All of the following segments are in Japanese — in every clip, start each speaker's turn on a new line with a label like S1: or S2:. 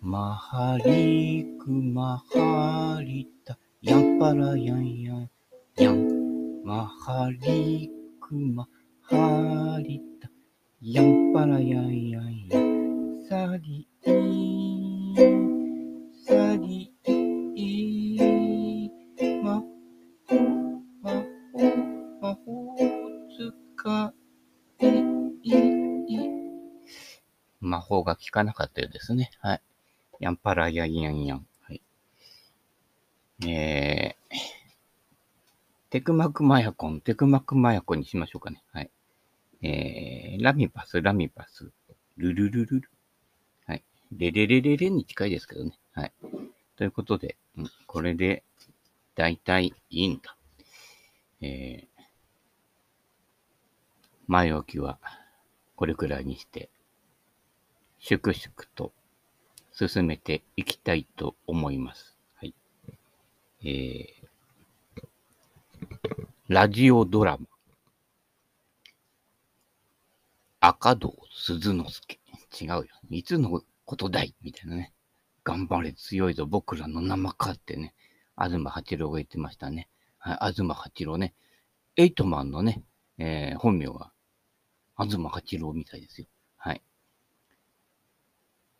S1: マハリクマハリタ、ヤンパラヤンヤン、ヤン。マハリクマハリタ、ヤンパラヤンヤンヤン。サリ魔法が効かなかったようですね。はい。ヤンパラヤンヤンヤン。はい。えー、テクマクマヤコン、テクマクマヤコンにしましょうかね。はい。えー、ラミパス、ラミパス、ルルルルル。はい。レレレレレに近いですけどね。はい。ということで、うん、これで、だいたいいいんだ。えー、前置きは、これくらいにして、粛々と進めていきたいと思います。はい。えー、ラジオドラマ。赤道鈴之助。違うよ。いつのことだいみたいなね。頑張れ強いぞ僕らの生かってね。東八郎が言ってましたね。はい、東八郎ね。エイトマンのね、えー、本名は、東八郎みたいですよ。はい。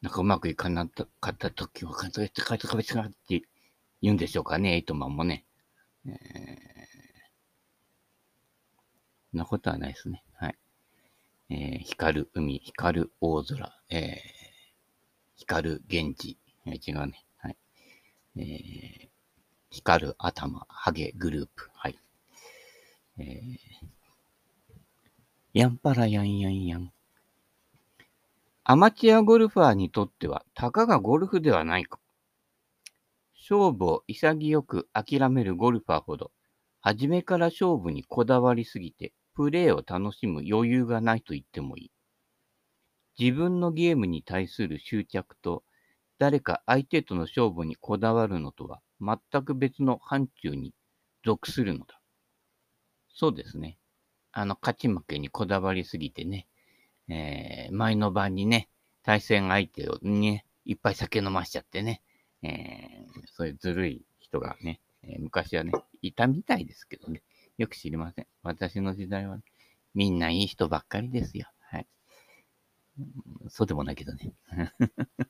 S1: なんかうまくいかなかった時は、カツカツカツカツカって言うんでしょうかね、エイトマンもね。えー、なことはないですね。はい。えー、光る海、光る大空、えー、光る源氏、えー、違うね。はい。えー、光る頭、ハゲグループ、はい。えー、やんぱらやんやんやん。アマチュアゴルファーにとっては、たかがゴルフではないか。勝負を潔く諦めるゴルファーほど、初めから勝負にこだわりすぎて、プレーを楽しむ余裕がないと言ってもいい。自分のゲームに対する執着と、誰か相手との勝負にこだわるのとは全く別の範疇に属するのだ。そうですね。あの、勝ち負けにこだわりすぎてね、えー、前の晩にね、対戦相手をね、いっぱい酒飲ましちゃってね、えー、そういうずるい人がね、えー、昔はね、いたみたいですけどね、よく知りません。私の時代は、ね、みんないい人ばっかりですよ。はい。そうでもないけどね。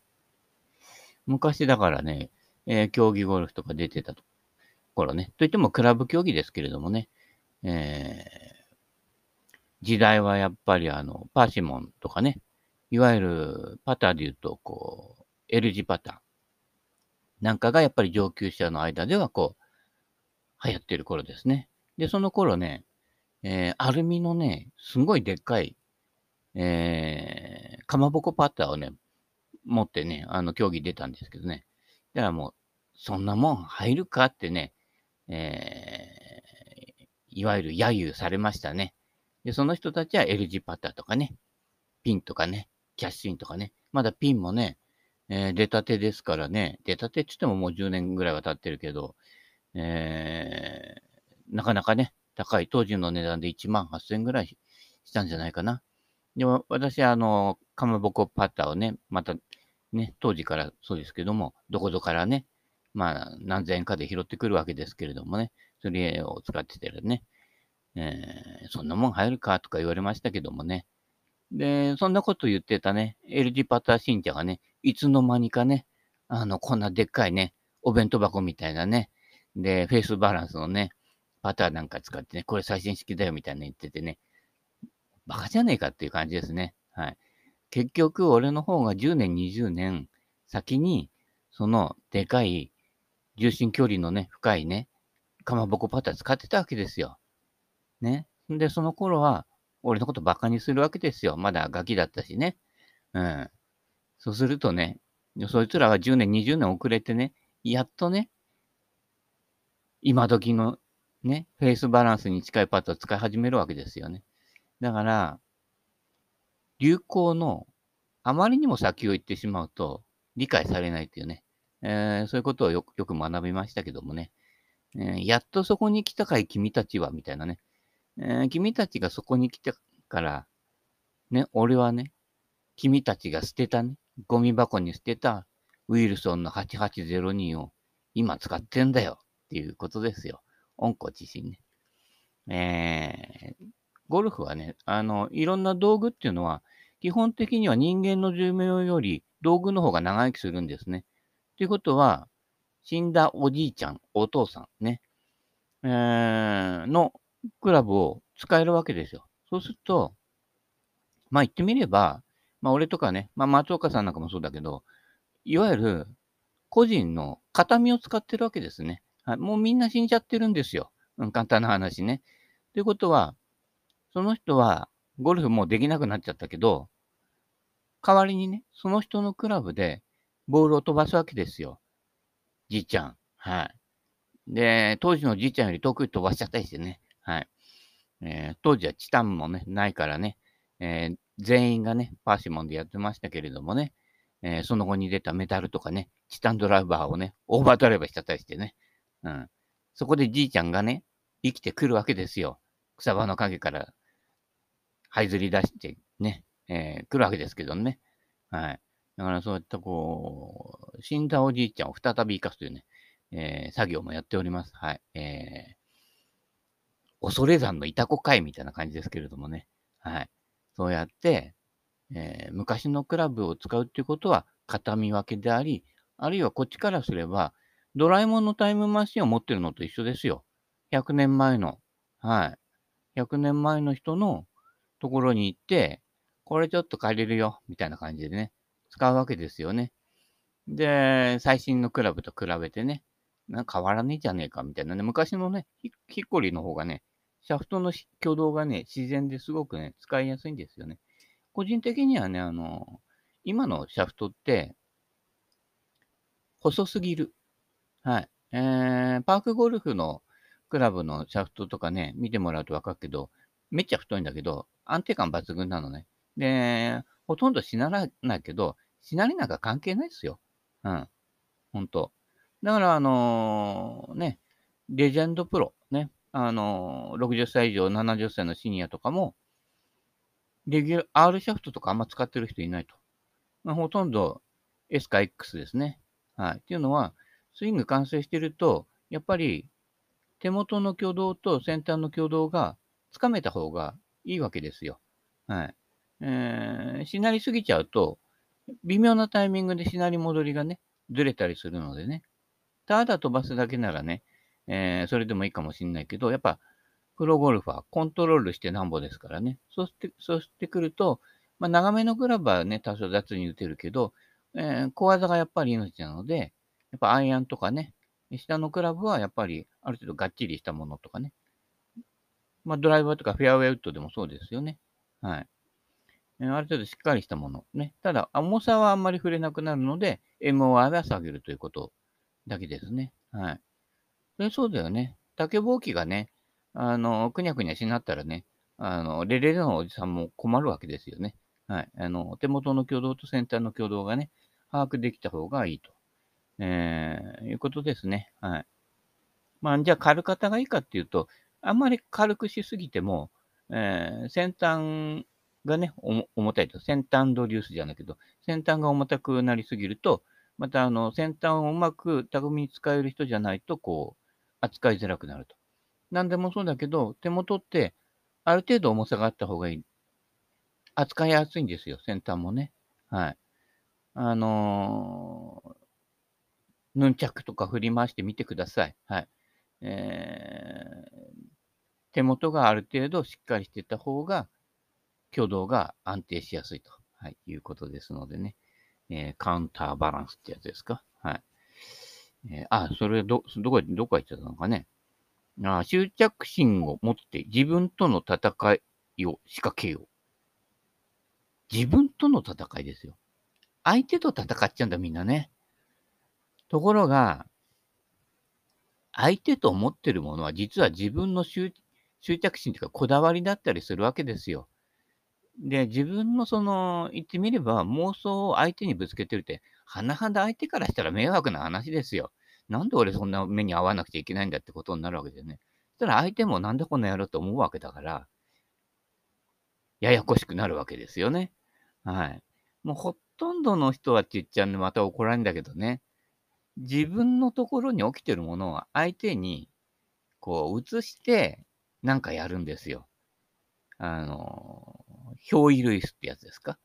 S1: 昔だからね、えー、競技ゴルフとか出てたと頃ね、といってもクラブ競技ですけれどもね、えー、時代はやっぱりあの、パーシモンとかね、いわゆるパターで言うと、こう、L 字パターンなんかがやっぱり上級者の間ではこう、流行ってる頃ですね。で、その頃ね、えー、アルミのね、すごいでっかい、えー、かまぼこパターをね、持ってね、あの、競技出たんですけどね。だからもう、そんなもん入るかってね、えー、いわゆる揶揄されましたね。で、その人たちは L 字パターとかね、ピンとかね、キャッシンとかね、まだピンもね、えー、出たてですからね、出たてって言ってももう10年ぐらいは経ってるけど、えー、なかなかね、高い、当時の値段で1万8000円ぐらいしたんじゃないかな。でも、私はあの、かまぼこパターをね、またね、当時からそうですけども、どこぞからね、まあ、何千円かで拾ってくるわけですけれどもね、それを使っててね、えー、そんなもん入るかとか言われましたけどもね。で、そんなこと言ってたね、LG パター信者がね、いつの間にかね、あの、こんなでっかいね、お弁当箱みたいなね、で、フェイスバランスのね、パターなんか使ってね、これ最新式だよみたいな言っててね、バカじゃねえかっていう感じですね。はい。結局、俺の方が10年、20年先に、そのでかい重心距離のね、深いね、かまぼこパター使ってたわけですよ。ね。で、その頃は、俺のことバカにするわけですよ。まだガキだったしね。うん。そうするとね、そいつらは10年、20年遅れてね、やっとね、今時のね、フェイスバランスに近いパッドを使い始めるわけですよね。だから、流行のあまりにも先を行ってしまうと理解されないっていうね、えー、そういうことをよく学びましたけどもね、えー、やっとそこに来たかい君たちは、みたいなね、えー、君たちがそこに来てから、ね、俺はね、君たちが捨てたね、ゴミ箱に捨てたウィルソンの8802を今使ってんだよっていうことですよ。温故知新ね。えー、ゴルフはね、あの、いろんな道具っていうのは、基本的には人間の寿命より道具の方が長生きするんですね。ということは、死んだおじいちゃん、お父さんね、えー、のクラブを使えるわけですよ。そうすると、まあ言ってみれば、まあ俺とかね、まあ松岡さんなんかもそうだけど、いわゆる個人の形見を使ってるわけですね。はい、もうみんな死んじゃってるんですよ。うん、簡単な話ね。ということは、その人はゴルフもうできなくなっちゃったけど、代わりにね、その人のクラブでボールを飛ばすわけですよ。じいちゃん。はい。で、当時のじいちゃんより遠くに飛ばしちゃったりしてね。はい。えー、当時はチタンもね、ないからね、えー、全員がね、パーシモンでやってましたけれどもね、えー、その後に出たメタルとかね、チタンドライバーをね、オーバードライバーしちゃったりしてね。うん。そこでじいちゃんがね、生きてくるわけですよ。草場の陰から這いずり出してね、えー、来るわけですけどね。はい。だからそういったこう、死んだおじいちゃんを再び生かすというね、えー、作業もやっております。はい。えー、恐山のいたこ会みたいな感じですけれどもね。はい。そうやって、えー、昔のクラブを使うっていうことは形見分けであり、あるいはこっちからすれば、ドラえもんのタイムマシンを持ってるのと一緒ですよ。100年前の。はい。100年前の人のところに行って、これちょっと借りるよ、みたいな感じでね、使うわけですよね。で、最新のクラブと比べてね、なんか変わらねえじゃねえか、みたいなね、昔のね、ヒッコリの方がね、シャフトの挙動がね、自然ですごくね、使いやすいんですよね。個人的にはね、あの、今のシャフトって、細すぎる。はい。えー、パークゴルフのクラブのシャフトとかね、見てもらうとわかるけど、めっちゃ太いんだけど、安定感抜群なのね。で、ほとんどしならないけど、しなりなんか関係ないですよ。うん。ほんと。だから、あのー、ね、レジェンドプロ、ね、あの、60歳以上、70歳のシニアとかも、レギュラー、R シャフトとかあんま使ってる人いないと。まあ、ほとんど S か X ですね。はい。っていうのは、スイング完成してると、やっぱり手元の挙動と先端の挙動がつかめた方がいいわけですよ。はい。えー、しなりすぎちゃうと、微妙なタイミングでしなり戻りがね、ずれたりするのでね。ただ飛ばすだけならね、えー、それでもいいかもしんないけど、やっぱ、プロゴルファー、コントロールしてなんぼですからね。そうして、そうしてくると、まあ、長めのグラブはね、多少雑に打てるけど、えー、小技がやっぱり命なので、やっぱアイアンとかね、下のクラブはやっぱりある程度がっちりしたものとかね。まあ、ドライバーとかフェアウェイウッドでもそうですよね。はい。えある程度しっかりしたもの。ね。ただ、重さはあんまり触れなくなるので、MOI は下げるということだけですね。はい。それそうだよね。竹ぼうきがね、あの、くにゃくにゃしなったらね、あの、レレレのおじさんも困るわけですよね。はい。あの、手元の挙動と先端の挙動がね、把握できた方がいいと。えー、いうことですね。はい。まあ、じゃあ軽型がいいかっていうと、あんまり軽くしすぎても、えー、先端がね、重たいと。先端ドリュースじゃないけど、先端が重たくなりすぎると、またあの先端をうまく巧みに使える人じゃないと、こう、扱いづらくなると。なんでもそうだけど、手元ってある程度重さがあった方がいい。扱いやすいんですよ、先端もね。はい。あのー、ヌンチャクとか振り回してみてください。はい。えー、手元がある程度しっかりしてた方が、挙動が安定しやすいと、はい、いうことですのでね。えー、カウンターバランスってやつですか。はい。えー、あ、それど、どこ、どこ行っちゃったのかね。あ執着心を持って自分との戦いを仕掛けよう。自分との戦いですよ。相手と戦っちゃうんだ、みんなね。ところが、相手と思ってるものは実は自分の執着心というかこだわりだったりするわけですよ。で、自分のその、言ってみれば妄想を相手にぶつけてるって、甚だ相手からしたら迷惑な話ですよ。なんで俺そんな目に合わなくちゃいけないんだってことになるわけですよね。そしたら相手もなんでこんなやろうと思うわけだから、ややこしくなるわけですよね。はい。もうほとんどの人はって言っちゃうんでまた怒られるんだけどね。自分のところに起きてるものを相手にこう移してなんかやるんですよ。あの、憑依類スってやつですか？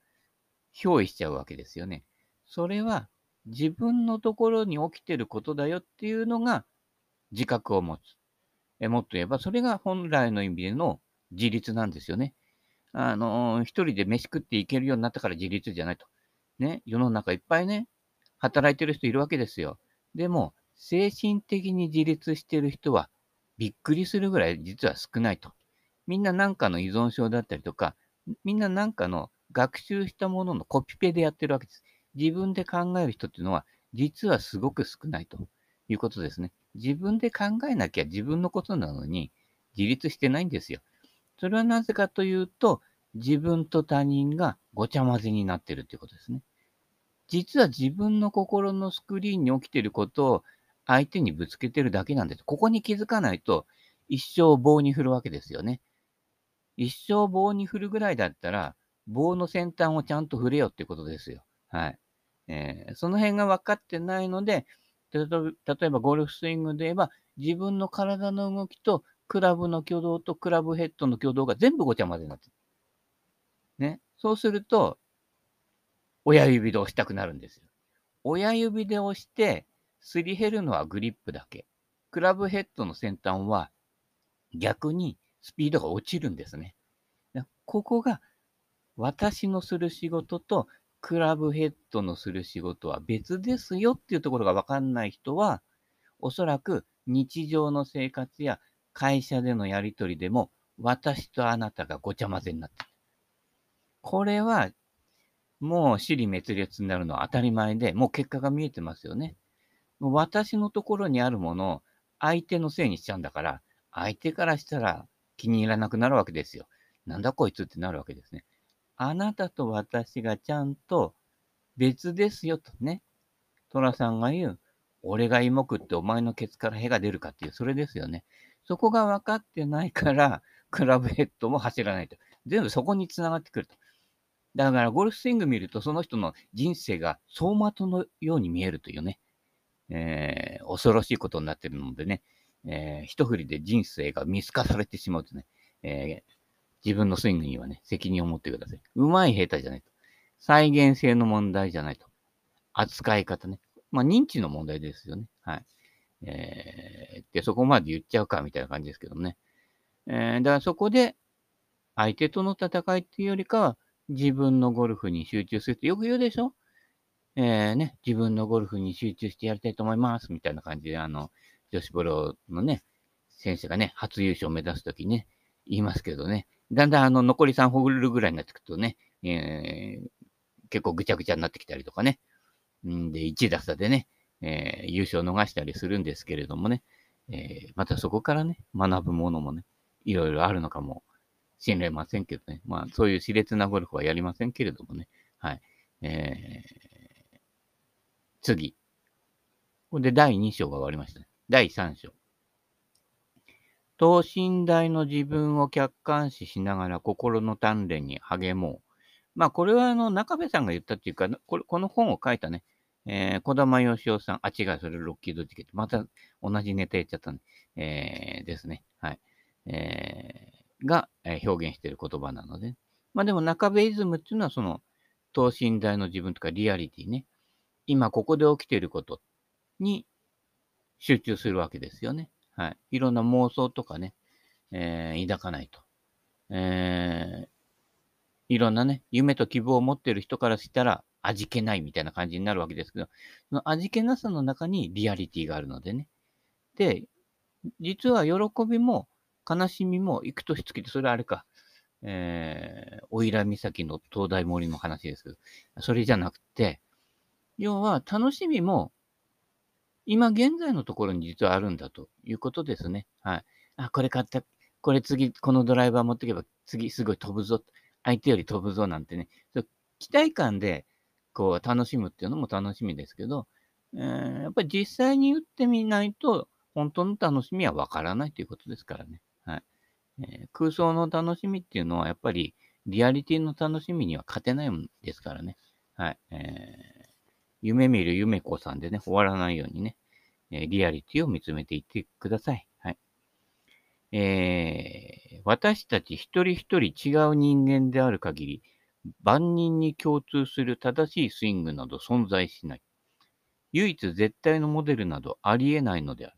S1: 憑依しちゃうわけですよね。それは自分のところに起きてることだよっていうのが自覚を持つ。えもっと言えば、それが本来の意味での自立なんですよね。あの、一人で飯食っていけるようになったから自立じゃないと。ね、世の中いっぱいね、働いてる人いるわけですよ。でも、精神的に自立してる人はびっくりするぐらい実は少ないと。みんな何かの依存症だったりとか、みんな何かの学習したもののコピペでやってるわけです。自分で考える人っていうのは、実はすごく少ないということですね。自分で考えなきゃ自分のことなのに、自立してないんですよ。それはなぜかというと、自分と他人がごちゃ混ぜになってるということですね。実は自分の心のスクリーンに起きていることを相手にぶつけてるだけなんです。ここに気づかないと、一生棒に振るわけですよね。一生棒に振るぐらいだったら、棒の先端をちゃんと振れよってことですよ。はい。えー、その辺が分かってないので、例えばゴルフスイングで言えば、自分の体の動きとクラブの挙動とクラブヘッドの挙動が全部ごちゃ混ぜになってる。ね。そうすると、親指で押したくなるんですよ。親指で押して、すり減るのはグリップだけ。クラブヘッドの先端は逆にスピードが落ちるんですね。ここが私のする仕事とクラブヘッドのする仕事は別ですよっていうところがわかんない人は、おそらく日常の生活や会社でのやりとりでも、私とあなたがごちゃ混ぜになってる。これは、もう死に滅裂になるのは当たり前で、もう結果が見えてますよね。もう私のところにあるものを相手のせいにしちゃうんだから、相手からしたら気に入らなくなるわけですよ。なんだこいつってなるわけですね。あなたと私がちゃんと別ですよとね。寅さんが言う、俺が芋食ってお前のケツから屁が出るかっていう、それですよね。そこが分かってないから、クラブヘッドも走らないと。全部そこにつながってくると。だから、ゴルフスイング見ると、その人の人生が走馬灯のように見えるというね、えー、恐ろしいことになってるのでね、えー、一振りで人生が見透かされてしまうとね、えー、自分のスイングにはね、責任を持ってください。うまい下手じゃないと。再現性の問題じゃないと。扱い方ね。まあ、認知の問題ですよね。はい。えー、で、そこまで言っちゃうか、みたいな感じですけどね。えー、だからそこで、相手との戦いっていうよりかは、自分のゴルフに集中するってよく言うでしょ？えー、ね、自分のゴルフに集中してやりたいと思います、みたいな感じで、あの、女子プロのね、選手がね、初優勝を目指すときね、言いますけどね、だんだんあの、残り3ホールぐらいになってくるとね、えー、結構ぐちゃぐちゃになってきたりとかね。んで、1打差でね、えー、優勝逃したりするんですけれどもね、えー、またそこからね、学ぶものもね、いろいろあるのかもしれませんけどね。まあ、そういう熾烈なゴルフはやりませんけれどもね。はい。えー、次。これで第2章が終わりました、ね。第3章。等身大の自分を客観視しながら心の鍛錬に励もう。まあ、これはあの、中部さんが言ったっていうか、これこの本を書いたね、えー、小玉義夫さん、あ、違う、それロッキードチケット。また同じネタ言っちゃったね。えー、ですね。はい。えー、が、えー、表現している言葉なので。まあでも中部イズムっていうのはその、等身大の自分とかリアリティね。今ここで起きていることに集中するわけですよね。はい。いろんな妄想とかね、えー、抱かないと。えー、いろんなね、夢と希望を持っている人からしたら、味気ないみたいな感じになるわけですけど、その味気なさの中にリアリティがあるのでね。で、実は喜びも悲しみも行く年月って、それあれか、えー、おいら岬の東大森の話ですけど、それじゃなくて、要は楽しみも今現在のところに実はあるんだということですね。はい。あ、これ買った。これ次、このドライバー持ってけば次すごい飛ぶぞ。相手より飛ぶぞなんてね。期待感でこう楽しむっていうのも楽しみですけど、えー、やっぱり実際に打ってみないと本当の楽しみはわからないということですからね。はい。えー、空想の楽しみっていうのはやっぱりリアリティの楽しみには勝てないんですからね。はい。えー、夢見る夢子さんでね、終わらないようにね、え、リアリティを見つめていってください。はい。えー、私たち一人一人違う人間である限り、万人に共通する正しいスイングなど存在しない。唯一絶対のモデルなどありえないのである。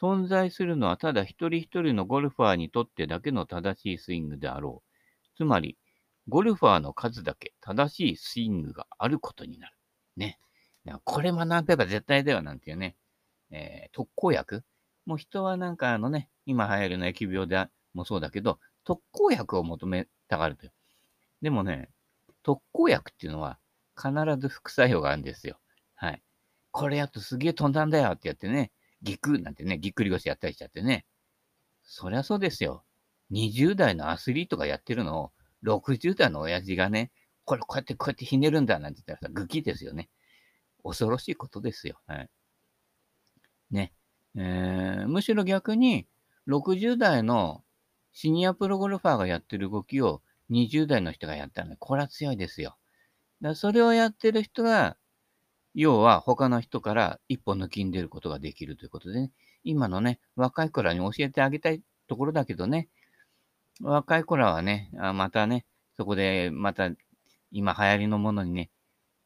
S1: 存在するのはただ一人一人のゴルファーにとってだけの正しいスイングであろう。つまり、ゴルファーの数だけ正しいスイングがあることになる。ね。これ学べば絶対ではなんていうね、えー、特効薬？もう人はなんかあのね、今流行るの疫病でもそうだけど、特効薬を求めたがるという。でもね、特効薬っていうのは必ず副作用があるんですよ。はい。これやっとすげえ飛んだんだよってやってね、ぎくなんてね、ぎっくり腰やったりしちゃってね。そりゃそうですよ。20代のアスリートがやってるのを、60代の親父がね、これこうやってこうやってひねるんだなんて言ったらさ、ぐきですよね。恐ろしいことですよ。はい。ね。えー、むしろ逆に、60代のシニアプロゴルファーがやってる動きを20代の人がやったら、ね、これは強いですよ。だそれをやってる人が、要は他の人から一歩抜きんでることができるということでね、今のね、若い子らに教えてあげたいところだけどね、若い子らはね、あまたね、そこでまた今流行りのものにね、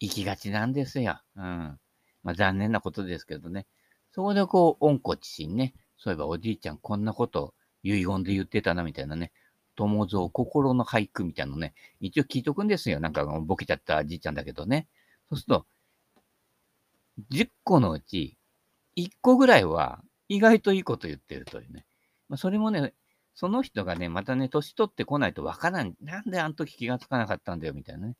S1: 行きがちなんですよ。うん。まあ残念なことですけどね。そこでこう、温故知新ね、そういえばおじいちゃんこんなこと遺言で言ってたなみたいなね、友蔵心の俳句みたいなのね、一応聞いとくんですよ。なんかボケちゃったじいちゃんだけどね。そうすると、10個のうち1個ぐらいは意外といいこと言ってるというね。まあ、それもね、その人がね、またね、年取ってこないとわからん。なんであの時気がつかなかったんだよ、みたいなね。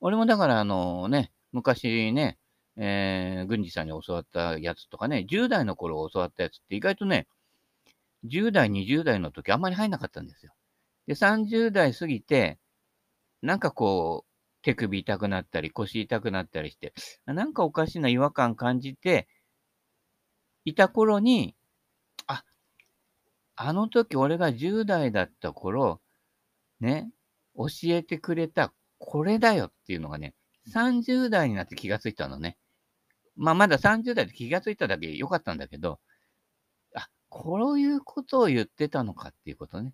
S1: 俺もだから、あのね、昔ね、えー、軍事さんに教わったやつとかね、10代の頃教わったやつって意外とね、10代、20代の時あんまり入んなかったんですよ。で、30代過ぎて、なんかこう、手首痛くなったり、腰痛くなったりして、なんかおかしな違和感感じて、いた頃に、あの時俺が10代だった頃、ね、教えてくれたこれだよっていうのがね、30代になって気がついたのね。まあまだ30代で気がついただけ良かったんだけど、あ、こういうことを言ってたのかっていうことね。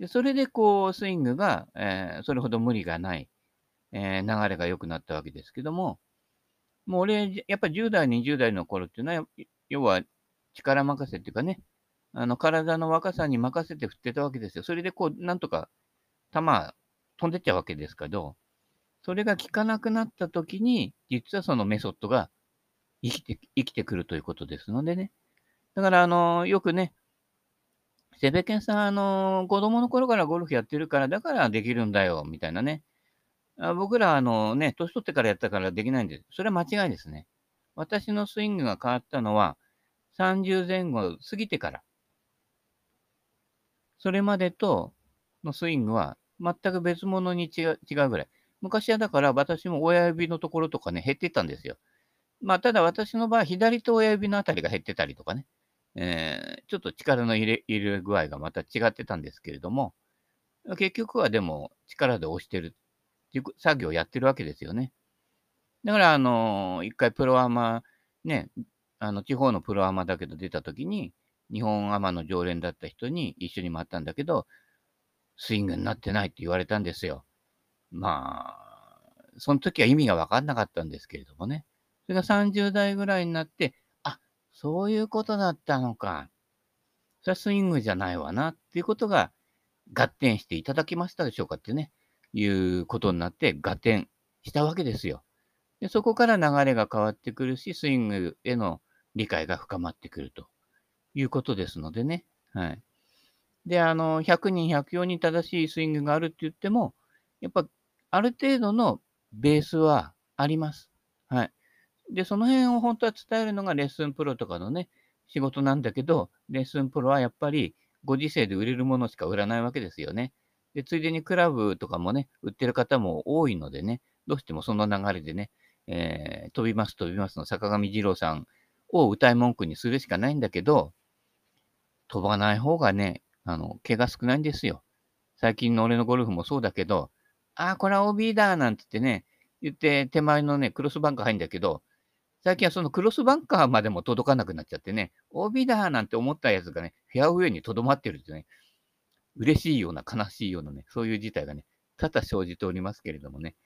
S1: でそれでこう、スイングが、えー、それほど無理がない。えー、流れが良くなったわけですけども、もう俺、やっぱ10代、20代の頃っていうのは、要は力任せっていうかね、あの体の若さに任せて振ってたわけですよ。それでこう、なんとか球飛んでっちゃうわけですけど、それが効かなくなった時に、実はそのメソッドが生きて、生きてくるということですのでね。だから、あの、よくね、セベケンさん、あの、子供の頃からゴルフやってるから、だからできるんだよ、みたいなね。あ僕ら、あのね、年取ってからやったからできないんです。それは間違いですね。私のスイングが変わったのは、30前後過ぎてから。それまでとのスイングは全く別物に違う違うぐらい。昔はだから私も親指のところとかね、減ってたんですよ。まあ、ただ私の場合、左と親指のあたりが減ってたりとかね、えー、ちょっと力の入れ入れ具合がまた違ってたんですけれども、結局はでも力で押してるっていう作業をやってるわけですよね。だから、あの、一回プロアマ、ね、あの、地方のプロアマだけど出たときに、日本アマの常連だった人に一緒に回ったんだけど、スイングになってないって言われたんですよ。まあ、その時は意味が分かんなかったんですけれどもね。それが30代ぐらいになって、あ、そういうことだったのか。それはスイングじゃないわなっていうことが合点していただきましたでしょうかってね。いうことになって合点したわけですよ。でそこから流れが変わってくるし、スイングへの理解が深まってくるということですのでね。はい。で、あの、100人、104人正しいスイングがあるって言っても、やっぱ、ある程度のベースはあります。はい。で、その辺を本当は伝えるのがレッスンプロとかのね、仕事なんだけど、レッスンプロはやっぱりご時世で売れるものしか売らないわけですよね。で、ついでにクラブとかもね、売ってる方も多いのでね、どうしてもその流れでね、えー、飛びます飛びますの坂上二郎さんを歌い文句にするしかないんだけど、飛ばない方がね、あの、毛が少ないんですよ。最近の俺のゴルフもそうだけど、ああ、これは OB だなんて言ってね、言って手前のね、クロスバンカー入るんだけど、最近はそのクロスバンカーまでも届かなくなっちゃってね、OB だなんて思ったやつがね、フェアウェイにとどまってるってね、嬉しいような悲しいようなね、そういう事態がね、多々生じておりますけれどもね、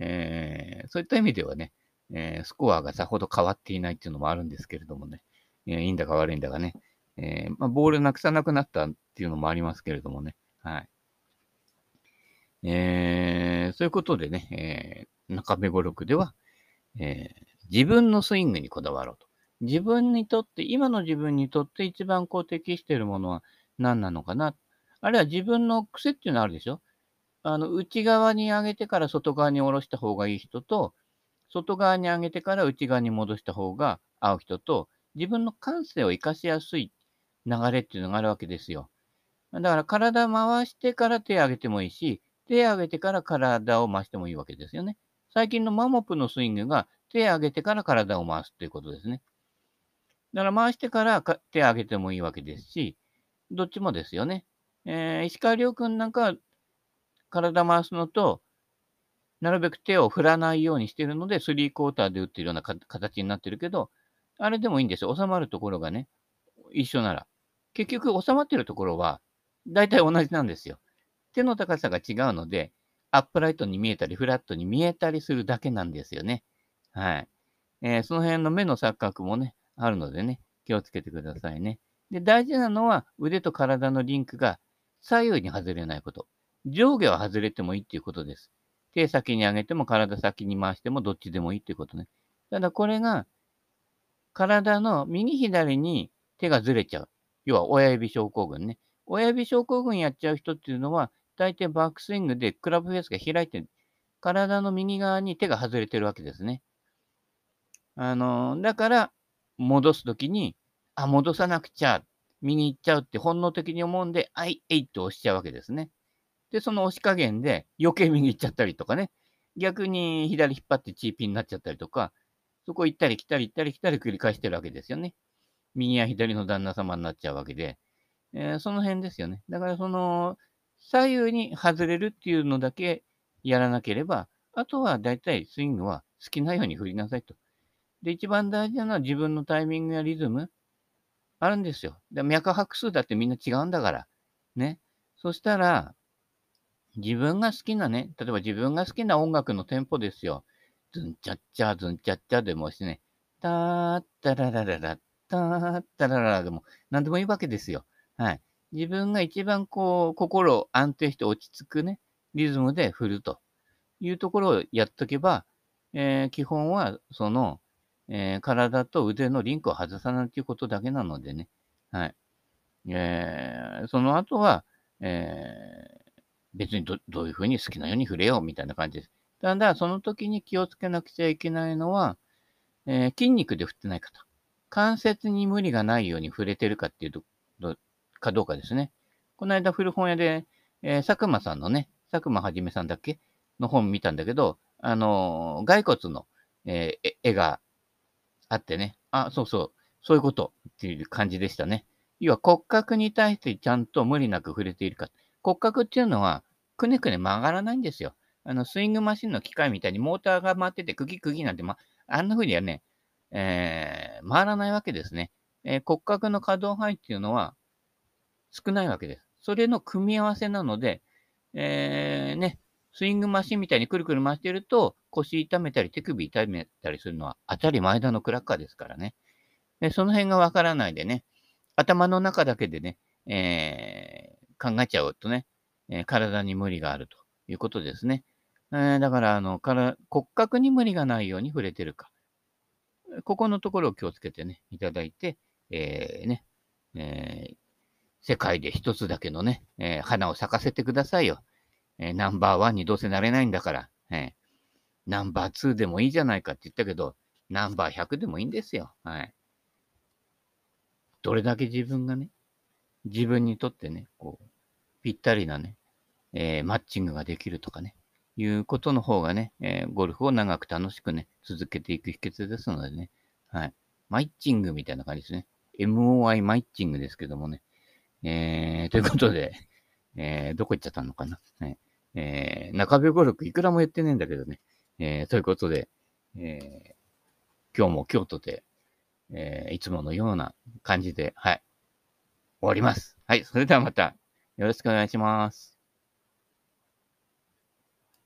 S1: えー、そういった意味ではね、えー、スコアがさほど変わっていないっていうのもあるんですけれどもね、えー、いいんだか悪いんだかね、えまあ、ボールなくさなくなったっていうのもありますけれどもね、はい。えーそういうことでね、え中目語録では、え自分のスイングにこだわろうと。自分にとって、今の自分にとって一番こう適しているものは何なのかな。あるいは自分の癖っていうのあるでしょあの、内側に上げてから外側に下ろした方がいい人と、外側に上げてから内側に戻した方が合う人と、自分の感性を活かしやすい流れっていうのがあるわけですよ。だから体回してから手上げてもいいし、手上げてから体を回してもいいわけですよね。最近のマモプのスイングが手上げてから体を回すということですね。だから回してから手上げてもいいわけですし、どっちもですよね。えー、石川遼君なんかは体回すのと、なるべく手を振らないようにしてるので、スリークォーターで打ってるような形になってるけど、あれでもいいんですよ。収まるところがね、一緒なら。結局、収まってるところは、大体同じなんですよ。手の高さが違うので、アップライトに見えたり、フラットに見えたりするだけなんですよね。はい。えー、その辺の目の錯覚もね、あるのでね、気をつけてくださいね。で、大事なのは腕と体のリンクが左右に外れないこと。上下は外れてもいいっていうことです。手先に上げても体先に回してもどっちでもいいっていうことね。ただこれが体の右左に手がずれちゃう。要は親指症候群ね。親指症候群やっちゃう人っていうのは、大抵バックスイングでクラブフェースが開いて。体の右側に手が外れてるわけですね。あの、だから、戻すときに、あ、戻さなくちゃ、右行っちゃうって本能的に思うんで、あい、えいって押しちゃうわけですね。で、その押し加減で余計右行っちゃったりとかね。逆に左引っ張ってチーピンになっちゃったりとか、そこ行ったり来たり行ったり来たり繰り返してるわけですよね。右や左の旦那様になっちゃうわけで。えー、その辺ですよね。だからその、左右に外れるっていうのだけやらなければ、あとは大体スイングは好きなように振りなさいと。で、一番大事なのは自分のタイミングやリズム。あるんですよ。で脈拍数だってみんな違うんだから。ね。そしたら、自分が好きなね、例えば自分が好きな音楽のテンポですよ。ズンチャッチャー、ズンチャッチャーでもしてね、ターッタララララ、ターッタラララでも、何でもいいわけですよ。はい。自分が一番こう、心を安定して落ち着くね、リズムで振るというところをやっとけば、えー、基本はその、えー、体と腕のリンクを外さないということだけなのでね。はい。えー、その後は、え、別にどどういうふうに好きなように触れようみたいな感じです。ただ、その時に気をつけなくちゃいけないのは、え、筋肉で振ってない方。関節に無理がないように触れてるかっていうと、どかどうかですね。この間古本屋で、えー、佐久間さんのね、佐久間はじめさんだっけ？の本見たんだけど、あのー、骸骨の、えー、絵があってね、あ、そうそう、そういうことっていう感じでしたね。要は骨格に対してちゃんと無理なく触れているか。骨格っていうのは、くねくね曲がらないんですよ。あの、スイングマシンの機械みたいにモーターが回ってて、クギクギなんて、ま、あんな風にはね、えー、回らないわけですね。えー、骨格の可動範囲っていうのは少ないわけです。それの組み合わせなので、えー、ね、スイングマシンみたいにくるくる回してると、腰痛めたり手首痛めたりするのは当たり前だのクラッカーですからね。でその辺がわからないでね、頭の中だけでね、えー、考えちゃうとね、えー、体に無理があるということですね。えー、だから、あの、から骨格に無理がないように触れてるか。ここのところを気をつけてね、いただいて、えー、ね、えー、世界で一つだけのね、えー、花を咲かせてくださいよ。え、ナンバーワンにどうせなれないんだから、え、ナンバーツーでもいいじゃないかって言ったけど、ナンバー100でもいいんですよ。はい。どれだけ自分がね、自分にとってね、こう、ぴったりなね、え、マッチングができるとかね、いうことの方がね、えー、ゴルフを長く楽しくね、続けていく秘訣ですのでね、はい。マイッチングみたいな感じですね。MOI マイッチングですけどもね。えー、ということで、えー、どこ行っちゃったのかな。はい。えー、中部語録いくらも言ってねえんだけどね。えー、ということで、えー、今日も京都で、えー、いつものような感じで、はい。終わります。はい。それではまた、よろしくお願いします。